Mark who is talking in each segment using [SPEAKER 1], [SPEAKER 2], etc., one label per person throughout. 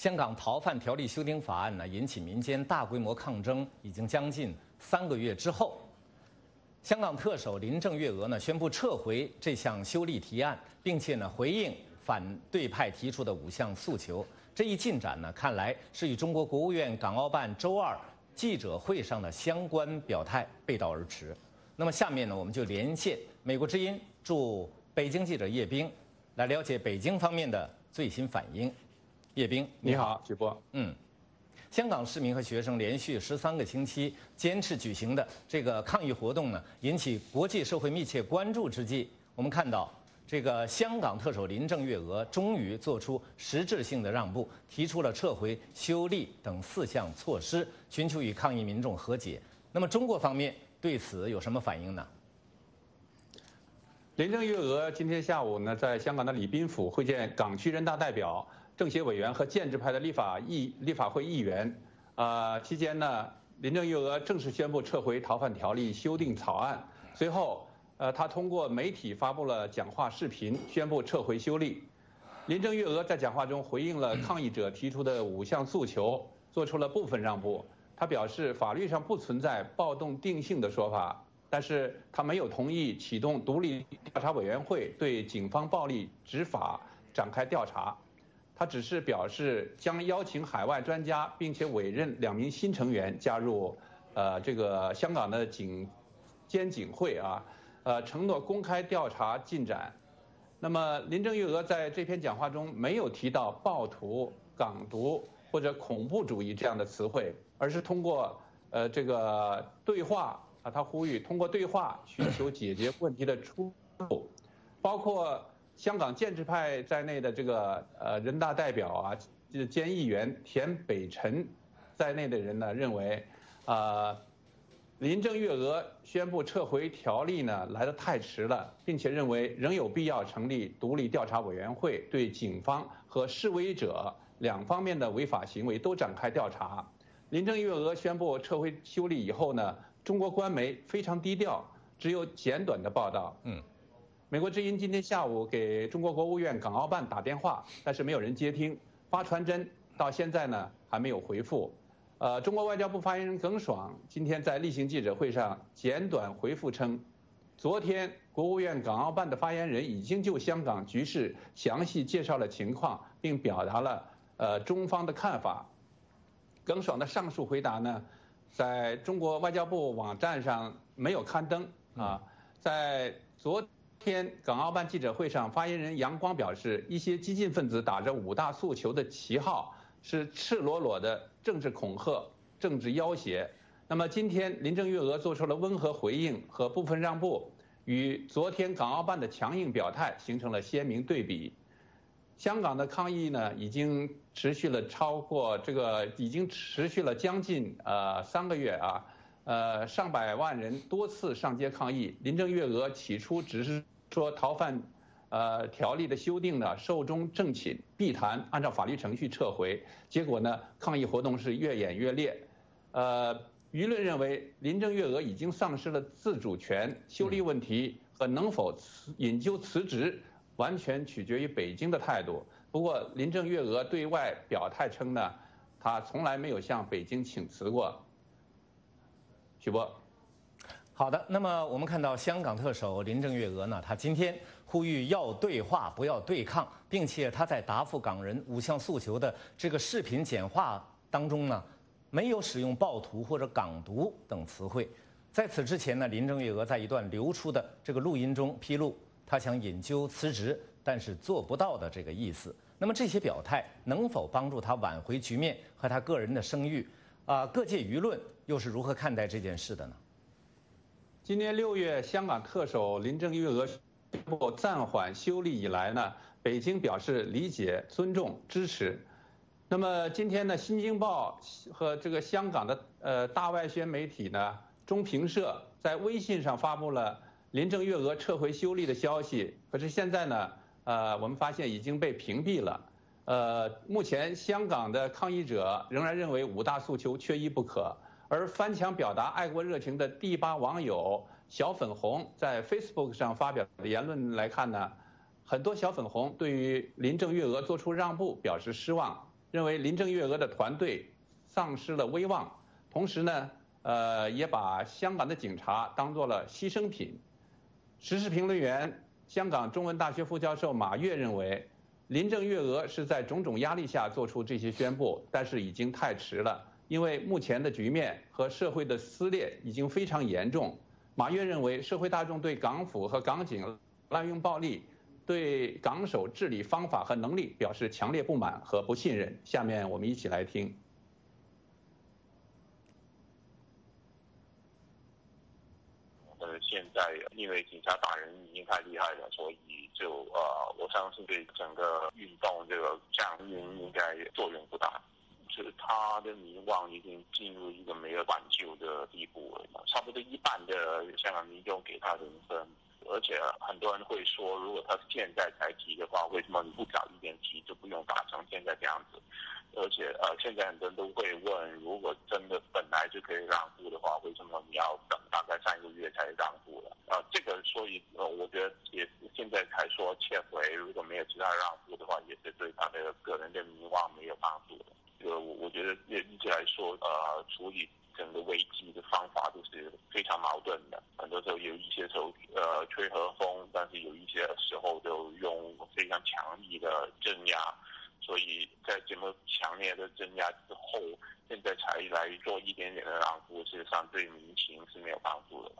[SPEAKER 1] 香港逃犯条例修订法案呢，引起民间大规模抗争，已经将近三个月之后，香港特首林郑月娥呢宣布撤回这项修例提案，并且呢回应反对派提出的五项诉求。这一进展呢，看来是与中国国务院港澳办周二记者会上的相关表态背道而驰。那么下面呢，我们就连线美国之音驻北京记者叶冰，来了解北京方面的最新反应。叶冰，
[SPEAKER 2] 你好，许波。
[SPEAKER 1] 嗯，香港市民和学生连续十三个星期坚持举行的这个抗议活动呢，引起国际社会密切关注之际，我们看到这个香港特首林郑月娥终于做出实质性的让步，提出了撤回修例等四项措施，寻求与抗议民众和解。那么中国方面？对此有什么反应呢？
[SPEAKER 2] 林郑月娥今天下午呢，在香港的礼宾府会见港区人大代表、政协委员和建制派的立法议立法会议员。啊，期间呢，林郑月娥正式宣布撤回逃犯条例修订草案。随后，呃，她通过媒体发布了讲话视频，宣布撤回修例。林郑月娥在讲话中回应了抗议者提出的五项诉求，做出了部分让步。他表示，法律上不存在暴动定性的说法，但是他没有同意启动独立调查委员会对警方暴力执法展开调查。他只是表示将邀请海外专家，并且委任两名新成员加入，呃，这个香港的警监警会啊，呃，承诺公开调查进展。那么林郑月娥在这篇讲话中没有提到暴徒、港独或者恐怖主义这样的词汇。而是通过呃这个对话啊，他呼吁通过对话寻求解决问题的出路，包括香港建制派在内的这个呃人大代表啊，兼议员田北辰在内的人呢认为，啊林郑月娥宣布撤回条例呢来得太迟了，并且认为仍有必要成立独立调查委员会对警方和示威者两方面的违法行为都展开调查。林郑月娥宣布撤回修例以后呢，中国官媒非常低调，只有简短的报道。嗯，美国之音今天下午给中国国务院港澳办打电话，但是没有人接听，发传真到现在呢还没有回复。呃，中国外交部发言人耿爽今天在例行记者会上简短回复称，昨天国务院港澳办的发言人已经就香港局势详细介绍了情况，并表达了呃中方的看法。耿爽的上述回答呢，在中国外交部网站上没有刊登啊。在昨天港澳办记者会上，发言人杨光表示，一些激进分子打着五大诉求的旗号，是赤裸裸的政治恐吓、政治要挟。那么今天林郑月娥做出了温和回应和部分让步，与昨天港澳办的强硬表态形成了鲜明对比。香港的抗议呢，已经持续了超过这个，已经持续了将近呃三个月啊，呃上百万人多次上街抗议。林郑月娥起初只是说逃犯呃条例的修订呢寿终正寝必谈，按照法律程序撤回。结果呢，抗议活动是越演越烈，呃舆论认为林郑月娥已经丧失了自主权，修例问题和能否辞引咎辞职。完全取决于北京的态度。不过，林郑月娥对外表态称呢，她从来没有向北京请辞过。徐波，
[SPEAKER 1] 好的。那么我们看到香港特首林郑月娥呢，她今天呼吁要对话，不要对抗，并且她在答复港人五项诉求的这个视频简化当中呢，没有使用暴徒或者港独等词汇。在此之前呢，林郑月娥在一段流出的这个录音中披露。她想引咎辞职，但是做不到的这个意思。那么这些表态能否帮助她挽回局面和她个人的声誉？啊，各界舆论又是如何看待这件事的呢？
[SPEAKER 2] 今年六月，香港特首林郑月娥宣布暂缓修例以来呢，北京表示理解、尊重、支持。那么今天呢，《新京报》和这个香港的呃大外宣媒体呢，中评社在微信上发布了。林郑月娥撤回修例的消息，可是现在呢，呃，我们发现已经被屏蔽了。呃，目前香港的抗议者仍然认为五大诉求缺一不可。而翻墙表达爱国热情的第八网友小粉红在 Facebook 上发表的言论来看呢，很多小粉红对于林郑月娥做出让步表示失望。认为林郑月娥的团队丧失了威望，同时呢，呃，也把香港的警察当做了牺牲品。时事评论员、香港中文大学副教授马跃认为，林郑月娥是在种种压力下做出这些宣布，但是已经太迟了，因为目前的局面和社会的撕裂已经非常严重。马跃认为，社会大众对港府和港警滥用暴力。对港首治理方法和能力表示强烈不满和不信任。下面我们一起来听。
[SPEAKER 3] 呃，现在因为警察打人已经太厉害了，所以就呃，我相信对整个运动这个降温应该作用不大。是他的迷望已经进入一个没有挽救的地步了，差不多一半的香港民众给他零分。而且很多人会说，如果他现在才提的话，为什么你不早一点提，就不用打成现在这样子？而且呃，现在很多人都会问，如果真的本来就可以让步的话，为什么你要等大概三个月才让步了？啊，这个所以呃，我觉得也现在才说撤回，如果没有其他让步的话，也是对他的个人的名望没有帮助的。这个我我觉得也一直来说，呃，处理。整个危机的方法都是非常矛盾的，很多时候有一些时候呃吹和风，但是有一些时候就用非常强力的镇压，所以在这么强烈的镇压之后，现在才来做一点点的让步，事实上对民情是没有帮助的。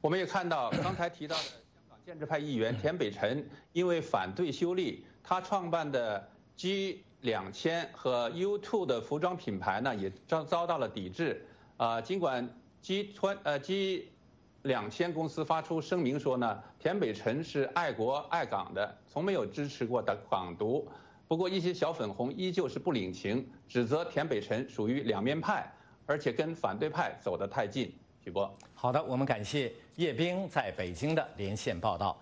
[SPEAKER 2] 我们也看到刚才提到的香港建制派议员田北辰，因为反对修例，他创办的 G。两千和 U2 的服装品牌呢，也遭遭到了抵制。啊，尽管 G 川呃 G 两千公司发出声明说呢，田北辰是爱国爱港的，从没有支持过的港独。不过一些小粉红依旧是不领情，指责田北辰属于两面派，而且跟反对派走得太近。许波，
[SPEAKER 1] 好的，我们感谢叶冰在北京的连线报道。